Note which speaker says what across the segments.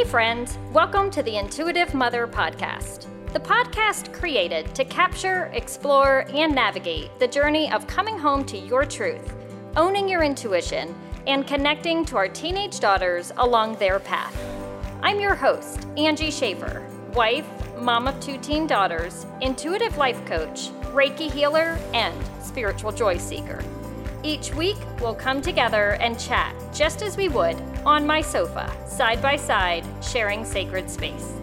Speaker 1: Hey, friends, welcome to the Intuitive Mother Podcast, the podcast created to capture, explore, and navigate the journey of coming home to your truth, owning your intuition, and connecting to our teenage daughters along their path. I'm your host, Angie Schaffer, wife, mom of two teen daughters, intuitive life coach, Reiki healer, and spiritual joy seeker. Each week, we'll come together and chat just as we would on my sofa, side by side, sharing sacred space.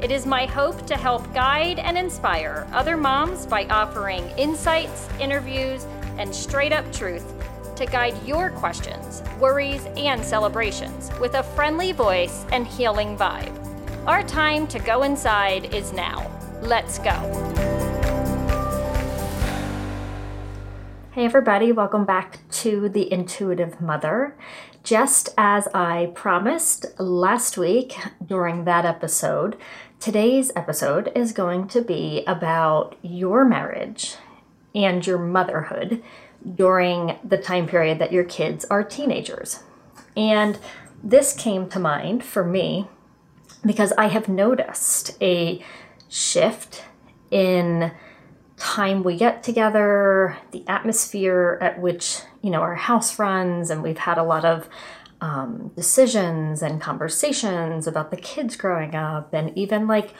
Speaker 1: It is my hope to help guide and inspire other moms by offering insights, interviews, and straight up truth to guide your questions, worries, and celebrations with a friendly voice and healing vibe. Our time to go inside is now. Let's go. Hey, everybody, welcome back to The Intuitive Mother. Just as I promised last week during that episode, today's episode is going to be about your marriage and your motherhood during the time period that your kids are teenagers. And this came to mind for me because I have noticed a shift in time we get together, the atmosphere at which, you know, our house runs, and we've had a lot of um, decisions and conversations about the kids growing up, and even like,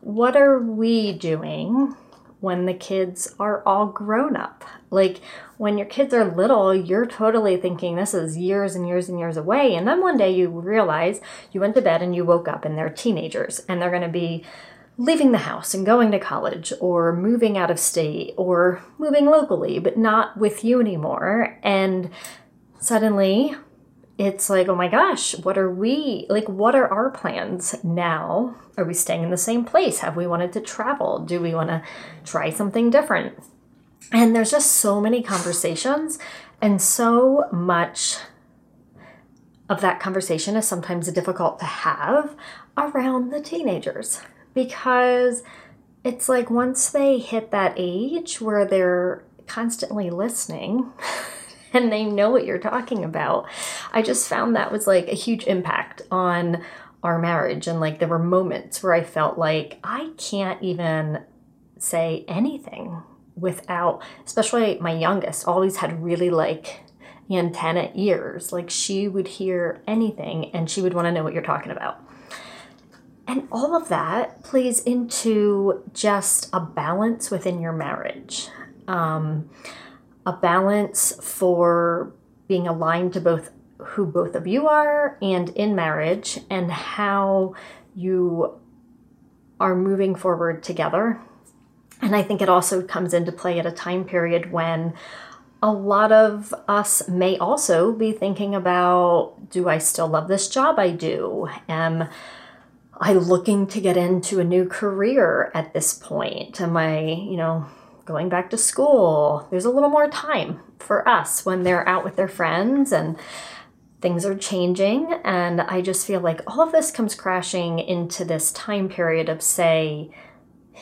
Speaker 1: what are we doing when the kids are all grown up? Like, when your kids are little, you're totally thinking this is years and years and years away. And then one day you realize you went to bed and you woke up and they're teenagers and they're going to be leaving the house and going to college or moving out of state or moving locally but not with you anymore. And suddenly it's like oh my gosh what are we like what are our plans now? Are we staying in the same place? Have we wanted to travel? Do we want to try something different? And there's just so many conversations and so much of that conversation is sometimes difficult to have around the teenagers because it's like once they hit that age where they're constantly listening and they know what you're talking about, I just found that was like a huge impact on our marriage. And like there were moments where I felt like I can't even say anything without, especially my youngest, always had really like antenna ears. Like she would hear anything and she would want to know what you're talking about. And all of that plays into just a balance within your marriage, um, a balance for being aligned to both who both of you are and in marriage, and how you are moving forward together. And I think it also comes into play at a time period when a lot of us may also be thinking about do I still love this job I do? Am I looking to get into a new career at this point? Am I, you know, going back to school? There's a little more time for us when they're out with their friends and things are changing. And I just feel like all of this comes crashing into this time period of, say,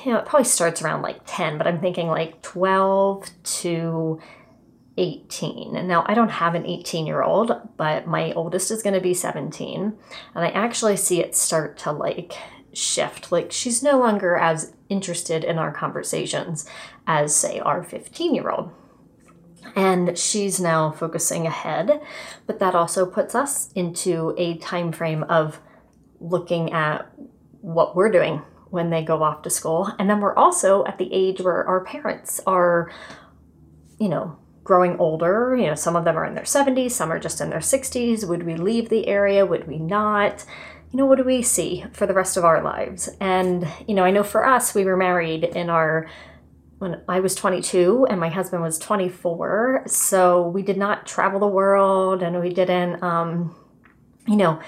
Speaker 1: you know, it probably starts around like 10, but I'm thinking like 12 to 18. And now I don't have an 18 year old, but my oldest is going to be 17. And I actually see it start to like shift. Like she's no longer as interested in our conversations as, say, our 15 year old. And she's now focusing ahead, but that also puts us into a time frame of looking at what we're doing when they go off to school. And then we're also at the age where our parents are, you know, growing older. You know, some of them are in their 70s, some are just in their 60s. Would we leave the area? Would we not? You know, what do we see for the rest of our lives? And, you know, I know for us, we were married in our when I was 22 and my husband was 24. So we did not travel the world and we didn't, um, you know,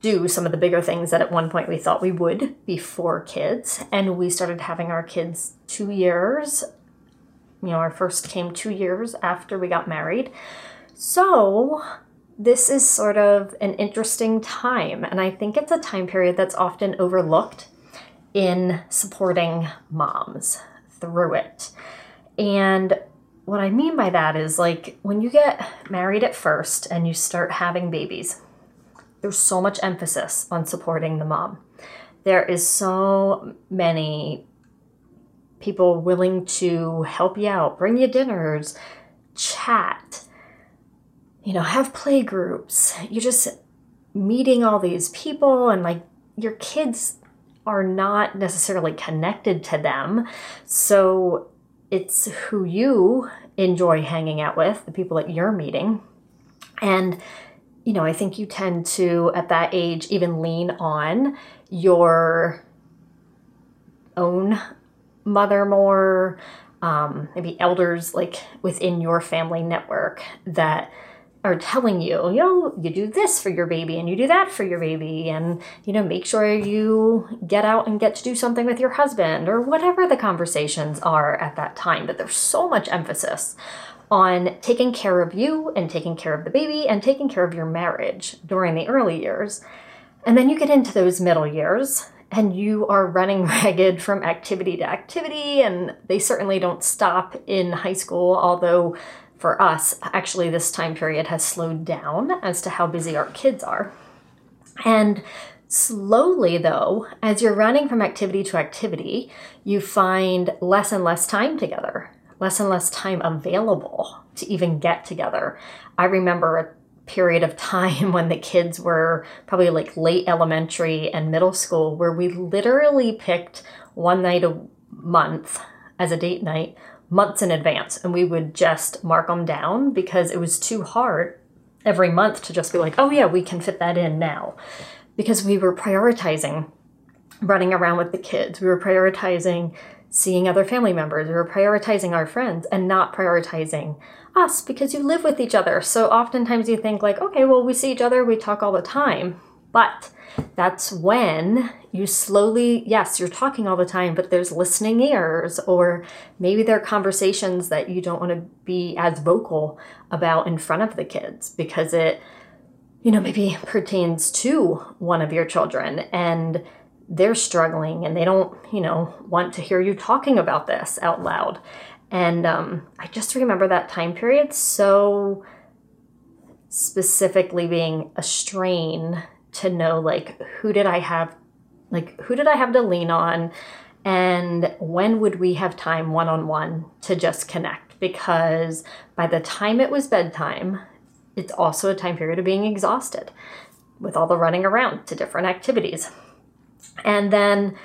Speaker 1: do some of the bigger things that at one point we thought we would before kids. And we started having our kids two years you know, our first came two years after we got married. So, this is sort of an interesting time, and I think it's a time period that's often overlooked in supporting moms through it. And what I mean by that is like when you get married at first and you start having babies, there's so much emphasis on supporting the mom. There is so many people willing to help you out, bring you dinners, chat, you know, have play groups. You're just meeting all these people and like your kids are not necessarily connected to them. So it's who you enjoy hanging out with, the people that you're meeting. And, you know, I think you tend to, at that age, even lean on your own mother more, um, maybe elders like within your family network that are telling you, you know, you do this for your baby and you do that for your baby, and, you know, make sure you get out and get to do something with your husband or whatever the conversations are at that time. But there's so much emphasis on taking care of you and taking care of the baby and taking care of your marriage during the early years. And then you get into those middle years and you are running ragged from activity to activity, and they certainly don't stop in high school, although for us, actually, this time period has slowed down as to how busy our kids are. And slowly, though, as you're running from activity to activity, you find less and less time together, less and less time available to even get together. I remember period of time when the kids were probably like late elementary and middle school where we literally picked one night a month as a date night months in advance and we would just mark them down because it was too hard every month to just be like, oh yeah, we can fit that in now. Because we were prioritizing running around with the kids, we were prioritizing seeing other family members, were prioritizing our friends and not prioritizing us because you live with each other. So oftentimes you think, like, okay, well, we see each other, we talk all the time. But that's when you slowly, yes, you're talking all the time, but there's listening ears, or maybe there are conversations that you don't want to be as vocal about in front of the kids because it, you know, maybe pertains to one of your children and they're struggling and they don't, you know, want to hear you talking about this out loud. And um, I just remember that time period so specifically being a strain to know like who did I have like who did I have to lean on and when would we have time one on one to just connect because by the time it was bedtime it's also a time period of being exhausted with all the running around to different activities. And then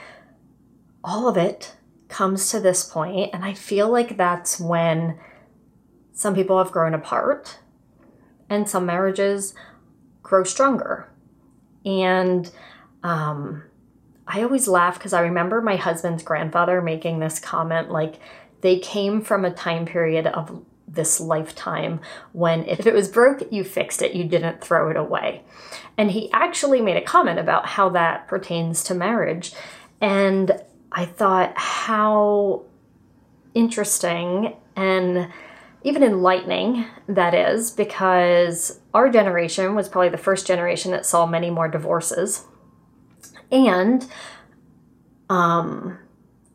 Speaker 1: all of it comes to this point and I feel like that's when some people have grown apart and some marriages grow stronger. And um, I always laugh because I remember my husband's grandfather making this comment like they came from a time period of this lifetime when if it was broke, you fixed it, you didn't throw it away. And he actually made a comment about how that pertains to marriage. And I thought how interesting and even enlightening that is because our generation was probably the first generation that saw many more divorces and um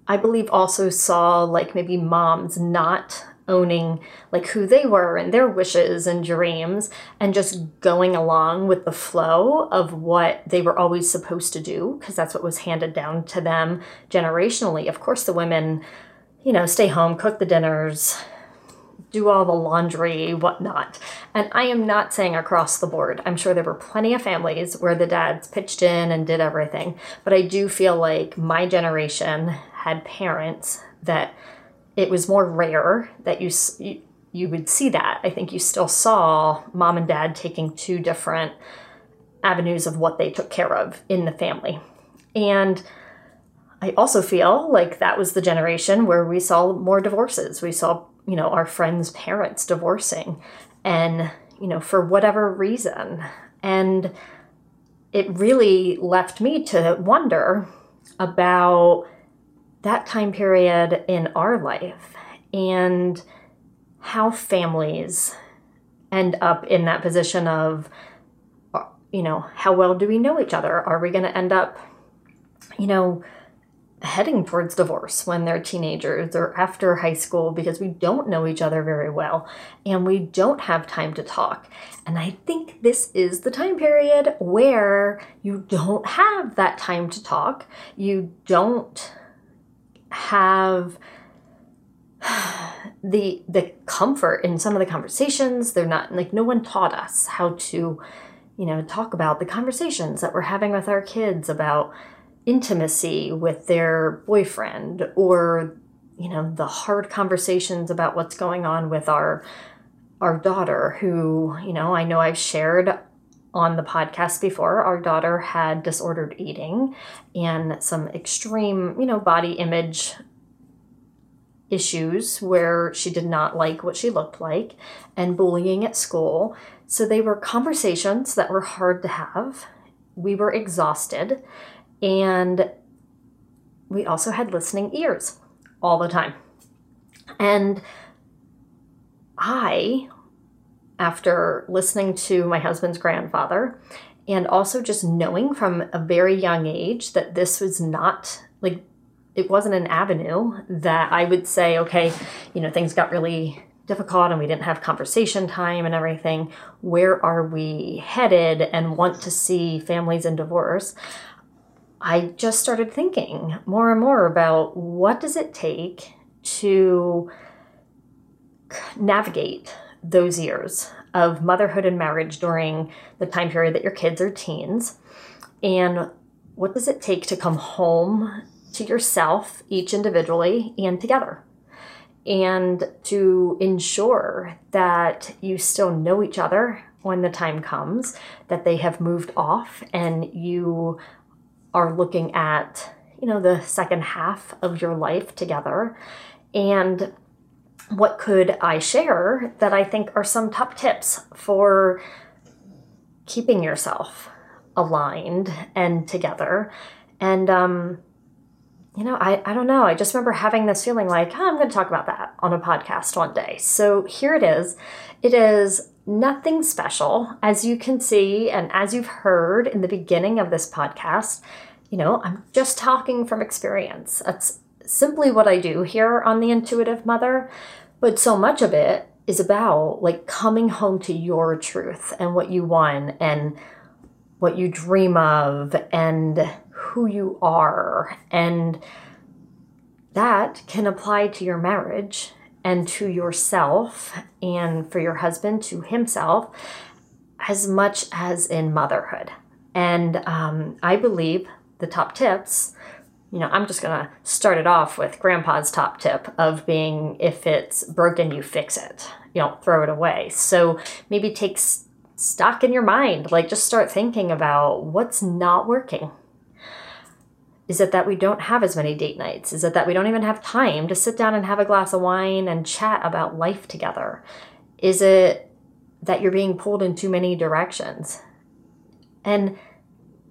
Speaker 1: i believe also saw like maybe moms not owning like who they were and their wishes and dreams and just going along with the flow of what they were always supposed to do because that's what was handed down to them generationally of course the women you know stay home cook the dinners do all the laundry, whatnot. And I am not saying across the board. I'm sure there were plenty of families where the dads pitched in and did everything. But I do feel like my generation had parents that it was more rare that you, you, you would see that. I think you still saw mom and dad taking two different avenues of what they took care of in the family. And I also feel like that was the generation where we saw more divorces. We saw you know, our friends' parents divorcing and, you know, for whatever reason. And it really left me to wonder about that time period in our life and how families end up in that position of, you know, how well do we know each other? Are we going to end up, you know, heading towards divorce when they're teenagers or after high school because we don't know each other very well and we don't have time to talk. And I think this is the time period where you don't have that time to talk. You don't have the the comfort in some of the conversations. They're not like no one taught us how to, you know, talk about the conversations that we're having with our kids about intimacy with their boyfriend or you know the hard conversations about what's going on with our our daughter who you know I know I've shared on the podcast before our daughter had disordered eating and some extreme you know body image issues where she did not like what she looked like and bullying at school. So they were conversations that were hard to have. We were exhausted. And we also had listening ears all the time. And I, after listening to my husband's grandfather, and also just knowing from a very young age that this was not like it wasn't an avenue that I would say, okay, you know, things got really difficult and we didn't have conversation time and everything. Where are we headed and want to see families in divorce? I just started thinking more and more about what does it take to navigate those years of motherhood and marriage during the time period that your kids are teens and what does it take to come home to yourself each individually and together and to ensure that you still know each other when the time comes that they have moved off and you are looking at, you know, the second half of your life together. And what could I share that I think are some top tips for keeping yourself aligned and together? And, um, you know, I, I don't know. I just remember having this feeling like, oh, I'm going to talk about that on a podcast one day. So here it is. It is nothing special. As you can see, and as you've heard in the beginning of this podcast, you know, I'm just talking from experience. That's simply what I do here on The Intuitive Mother. But so much of it is about like coming home to your truth and what you want and what you dream of and who you are. And that can apply to your marriage and to yourself and for your husband to himself as much as in motherhood. And um, I believe the top tips, you know, I'm just going to start it off with grandpa's top tip of being if it's broken, you fix it. You don't throw it away. So maybe take stock in your mind. Like just start thinking about what's not working. Is it that we don't have as many date nights? Is it that we don't even have time to sit down and have a glass of wine and chat about life together? Is it that you're being pulled in too many directions? And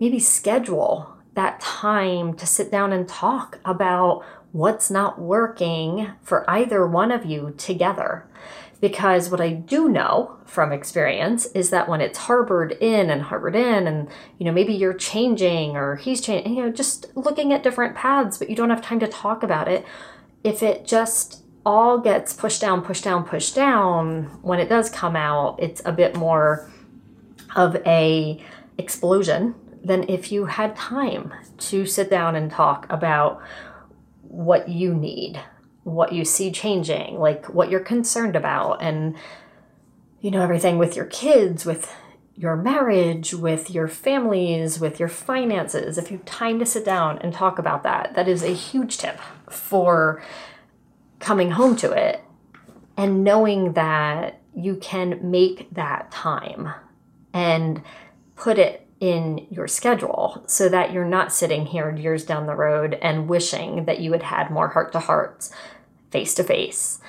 Speaker 1: maybe schedule that time to sit down and talk about what's not working for either one of you together. Because what I do know from experience is that when it's harbored in and harbored in, and you know, maybe you're changing or he's changing, you know, just looking at different paths, but you don't have time to talk about it. If it just all gets pushed down, pushed down, pushed down, when it does come out, it's a bit more of a explosion than if you had time to sit down and talk about what you need, what you see changing, like what you're concerned about, and you know, everything with your kids, with your marriage, with your families, with your finances. If you have time to sit down and talk about that, that is a huge tip for coming home to it and knowing that you can make that time and put it in your schedule so that you're not sitting here years down the road and wishing that you had had more heart to hearts face to face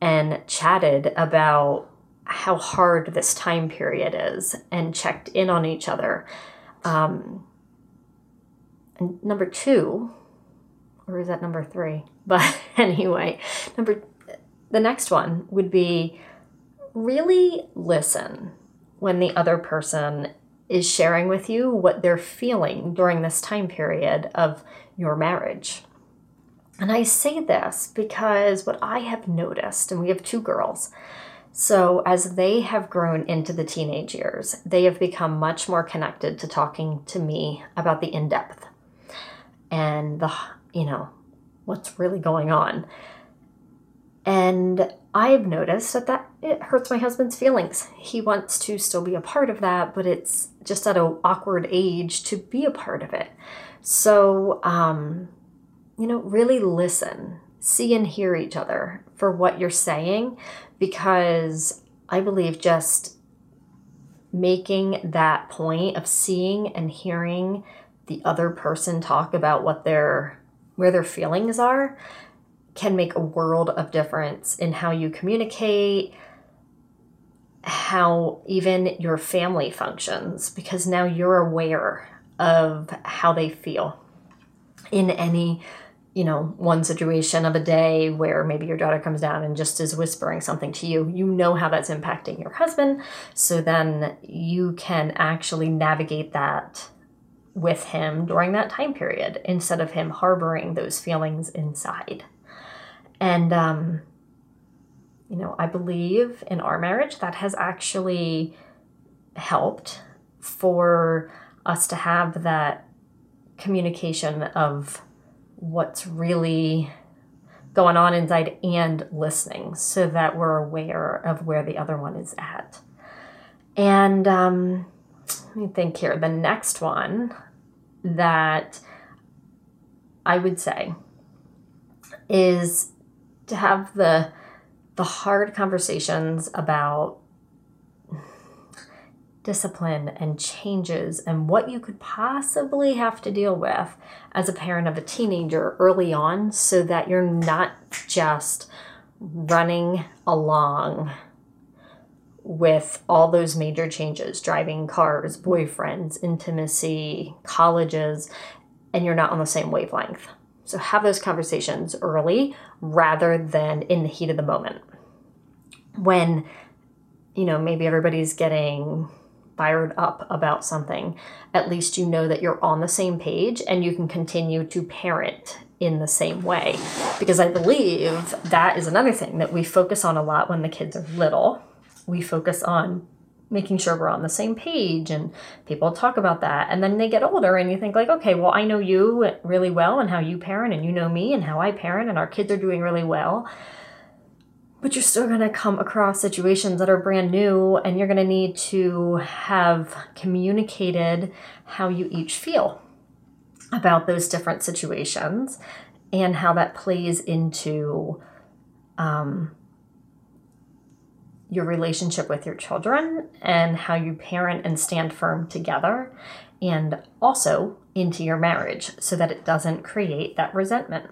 Speaker 1: and chatted about how hard this time period is and checked in on each other. Um, number two, or is that number three? But anyway, number the next one would be really listen when the other person is sharing with you what they're feeling during this time period of your marriage. And I say this because what I have noticed, and we have two girls, so as they have grown into the teenage years, they have become much more connected to talking to me about the in depth and the, you know, what's really going on. And I've noticed that that it hurts my husband's feelings. He wants to still be a part of that, but it's just at an awkward age to be a part of it. So, um, you know, really listen, see and hear each other for what you're saying, because I believe just making that point of seeing and hearing the other person talk about what their where their feelings are can make a world of difference in how you communicate how even your family functions because now you're aware of how they feel in any you know, one situation of a day where maybe your daughter comes down and just is whispering something to you, you know how that's impacting your husband. So then you can actually navigate that with him during that time period instead of him harboring those feelings inside. And, um, you know, I believe in our marriage that has actually helped for us to have that communication of what's really going on inside and listening so that we're aware of where the other one is at. And um, let me think here. The next one that I would say is to have the the hard conversations about discipline and changes and what you could possibly have to deal with as a parent of a teenager early on so that you're not just running along with all those major changes driving cars, boyfriends, intimacy, colleges, and you're not on the same wavelength. So have those conversations early rather than in the heat of the moment. When, you know, maybe everybody's getting fired up about something, at least you know that you're on the same page and you can continue to parent in the same way. Because I believe that is another thing that we focus on a lot when the kids are little. We focus on making sure we're on the same page and people talk about that and then they get older and you think like okay well i know you really well and how you parent and you know me and how i parent and our kids are doing really well but you're still going to come across situations that are brand new and you're going to need to have communicated how you each feel about those different situations and how that plays into um, your relationship with your children and how you parent and stand firm together and also into your marriage so that it doesn't create that resentment.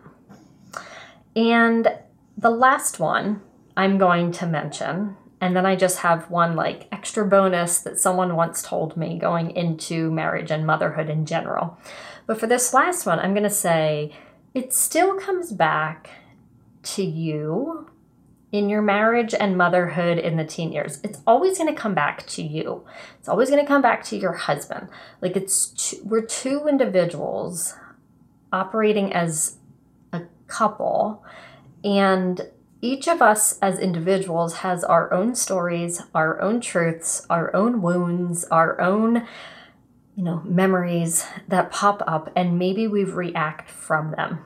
Speaker 1: And the last one I'm going to mention. And then I just have one like extra bonus that someone once told me going into marriage and motherhood in general. But for this last one, I'm going to say it still comes back to you in your marriage and motherhood in the teen years. It's always going to come back to you. It's always going to come back to your husband. Like it's two, we're two individuals operating as a couple and each of us as individuals has our own stories, our own truths, our own wounds, our own you know, memories that pop up and maybe we react from them.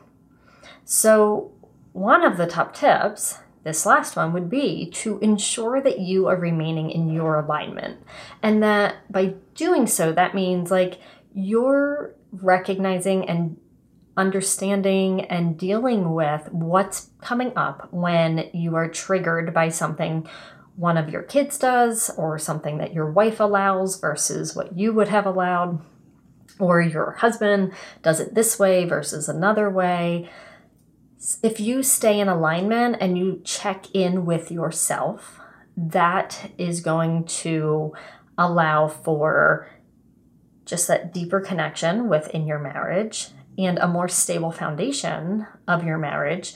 Speaker 1: So, one of the top tips, this last one, would be to ensure that you are remaining in your alignment. And that by doing so, that means like you're recognizing and understanding and dealing with what's coming up when you are triggered by something one of your kids does or something that your wife allows versus what you would have allowed or your husband does it this way versus another way. If you stay in alignment and you check in with yourself that is going to allow for just that deeper connection within your marriage and a more stable foundation of your marriage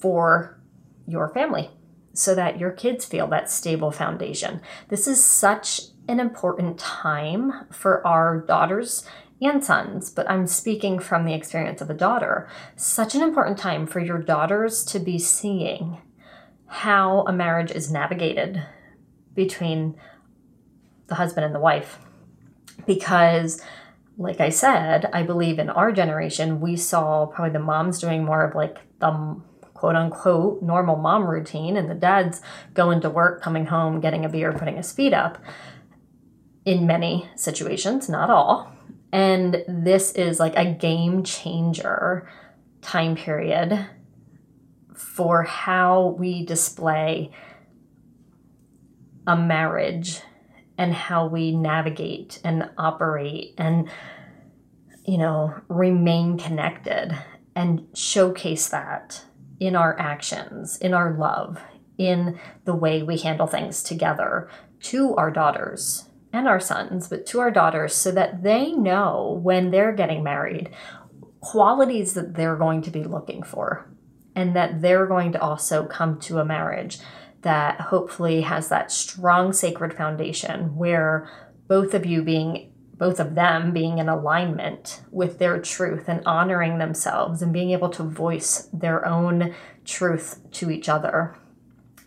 Speaker 1: for your family so that your kids feel that stable foundation. This is such an important time for our daughters and sons, but I'm speaking from the experience of a daughter. Such an important time for your daughters to be seeing how a marriage is navigated between the husband and the wife. Because, like I said, I believe in our generation, we saw probably the moms doing more of like the quote unquote normal mom routine, and the dads going to work, coming home, getting a beer, putting his feet up in many situations, not all. And this is like a game changer time period for how we display a marriage and how we navigate and operate and you know remain connected and showcase that in our actions in our love in the way we handle things together to our daughters and our sons but to our daughters so that they know when they're getting married qualities that they're going to be looking for and that they're going to also come to a marriage that hopefully has that strong sacred foundation where both of you being both of them being in alignment with their truth and honoring themselves and being able to voice their own truth to each other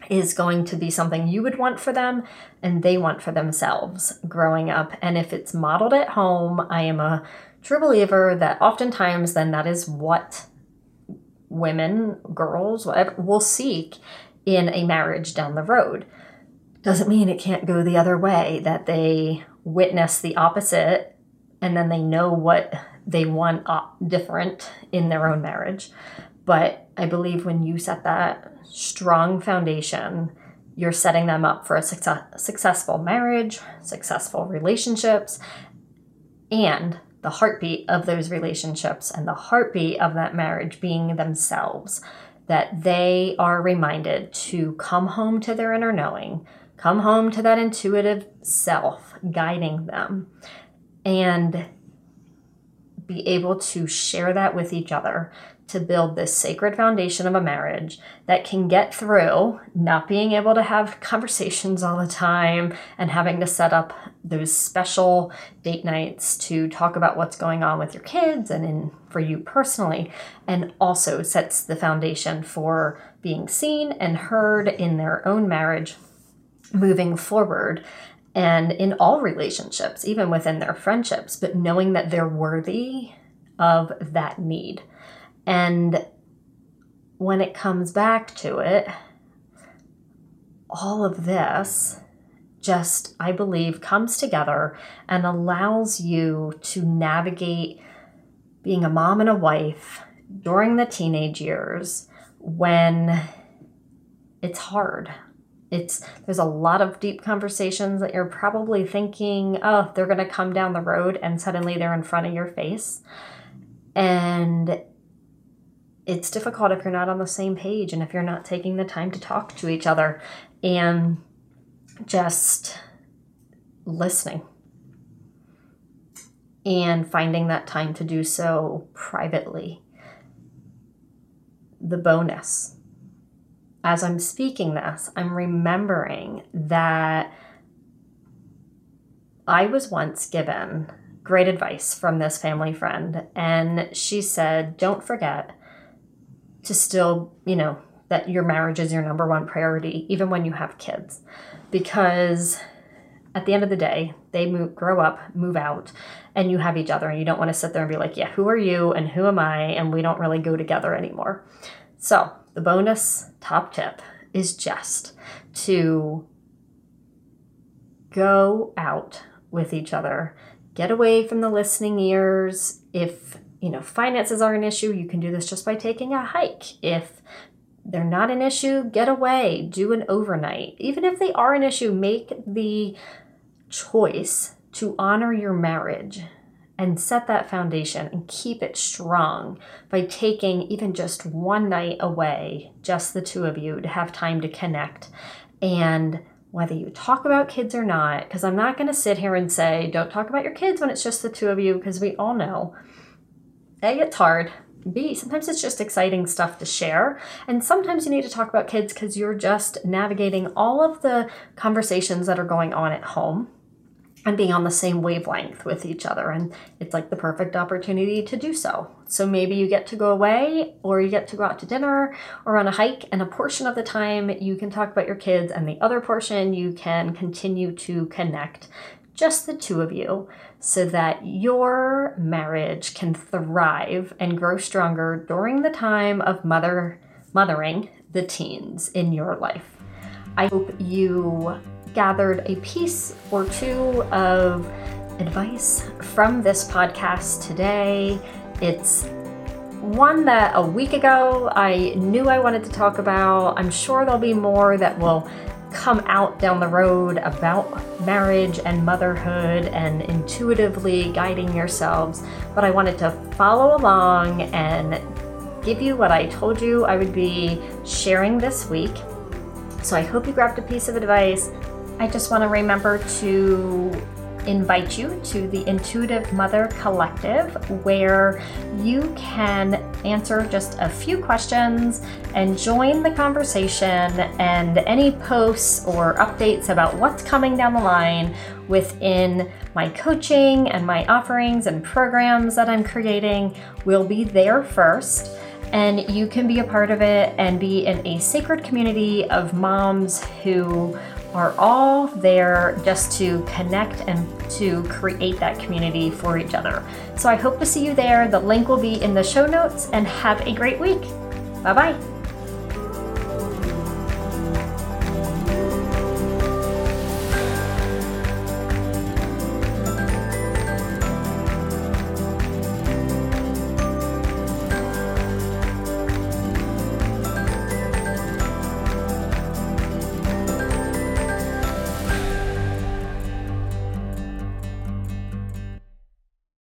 Speaker 1: is going to be something you would want for them and they want for themselves growing up. And if it's modeled at home, I am a true believer that oftentimes then that is what women, girls, whatever, will seek in a marriage down the road. Doesn't mean it can't go the other way, that they witness the opposite and then they know what they want uh, different in their own marriage. But I believe when you set that strong foundation, you're setting them up for a success, successful marriage, successful relationships, and the heartbeat of those relationships and the heartbeat of that marriage being themselves, that they are reminded to come home to their inner knowing, come home to that intuitive self guiding them, and be able to share that with each other to build this sacred foundation of a marriage that can get through not being able to have conversations all the time and having to set up those special date nights to talk about what's going on with your kids and in for you personally and also sets the foundation for being seen and heard in their own marriage moving forward and in all relationships even within their friendships but knowing that they're worthy of that need and when it comes back to it, all of this just, I believe, comes together and allows you to navigate being a mom and a wife during the teenage years when it's hard. It's there's a lot of deep conversations that you're probably thinking, oh, they're going to come down the road and suddenly they're in front of your face. And it's difficult if you're not on the same page and if you're not taking the time to talk to each other and just listening and finding that time to do so privately. The bonus. As I'm speaking this, I'm remembering that I was once given great advice from this family friend, and she said, Don't forget to still, you know, that your marriage is your number one priority, even when you have kids. Because at the end of the day, they move, grow up, move out, and you have each other, and you don't want to sit there and be like, yeah, who are you and who am I? And we don't really go together anymore. So, the bonus top tip is just to go out with each other, get away from the listening ears. If you know, finances are an issue, you can do this just by taking a hike. If they're not an issue, get away, do an overnight. Even if they are an issue, make the choice to honor your marriage and set that foundation and keep it strong by taking even just one night away, just the two of you, to have time to connect. And whether you talk about kids or not, because I'm not going to sit here and say, don't talk about your kids when it's just the two of you, because we all know a, it's hard. B, sometimes it's just exciting stuff to share. And sometimes you need to talk about kids because you're just navigating all of the conversations that are going on at home and being on the same wavelength with each other. And it's like the perfect opportunity to do so. So maybe you get to go away or you get to go out to dinner or on a hike, and a portion of the time you can talk about your kids, and the other portion you can continue to connect, just the two of you, so that your marriage can thrive and grow stronger during the time of mother mothering the teens in your life. I hope you gathered a piece or two of advice from this podcast today. It's one that a week ago I knew I wanted to talk about. I'm sure there'll be more that will come out down the road about marriage and motherhood and intuitively guiding yourselves. But I wanted to follow along and give you what I told you I would be sharing this week. So I hope you grabbed a piece of advice. I just want to remember to invite you to the Intuitive Mother Collective, where you can answer just a few questions and join the conversation and any posts or updates about what's coming down the line within my coaching and my offerings and programs that I'm creating will be there first. And you can be a part of it and be in a sacred community of moms who are all there just to connect and to create that community for each other. So I hope to see you there. The link will be in the show notes and have a great week. Bye bye.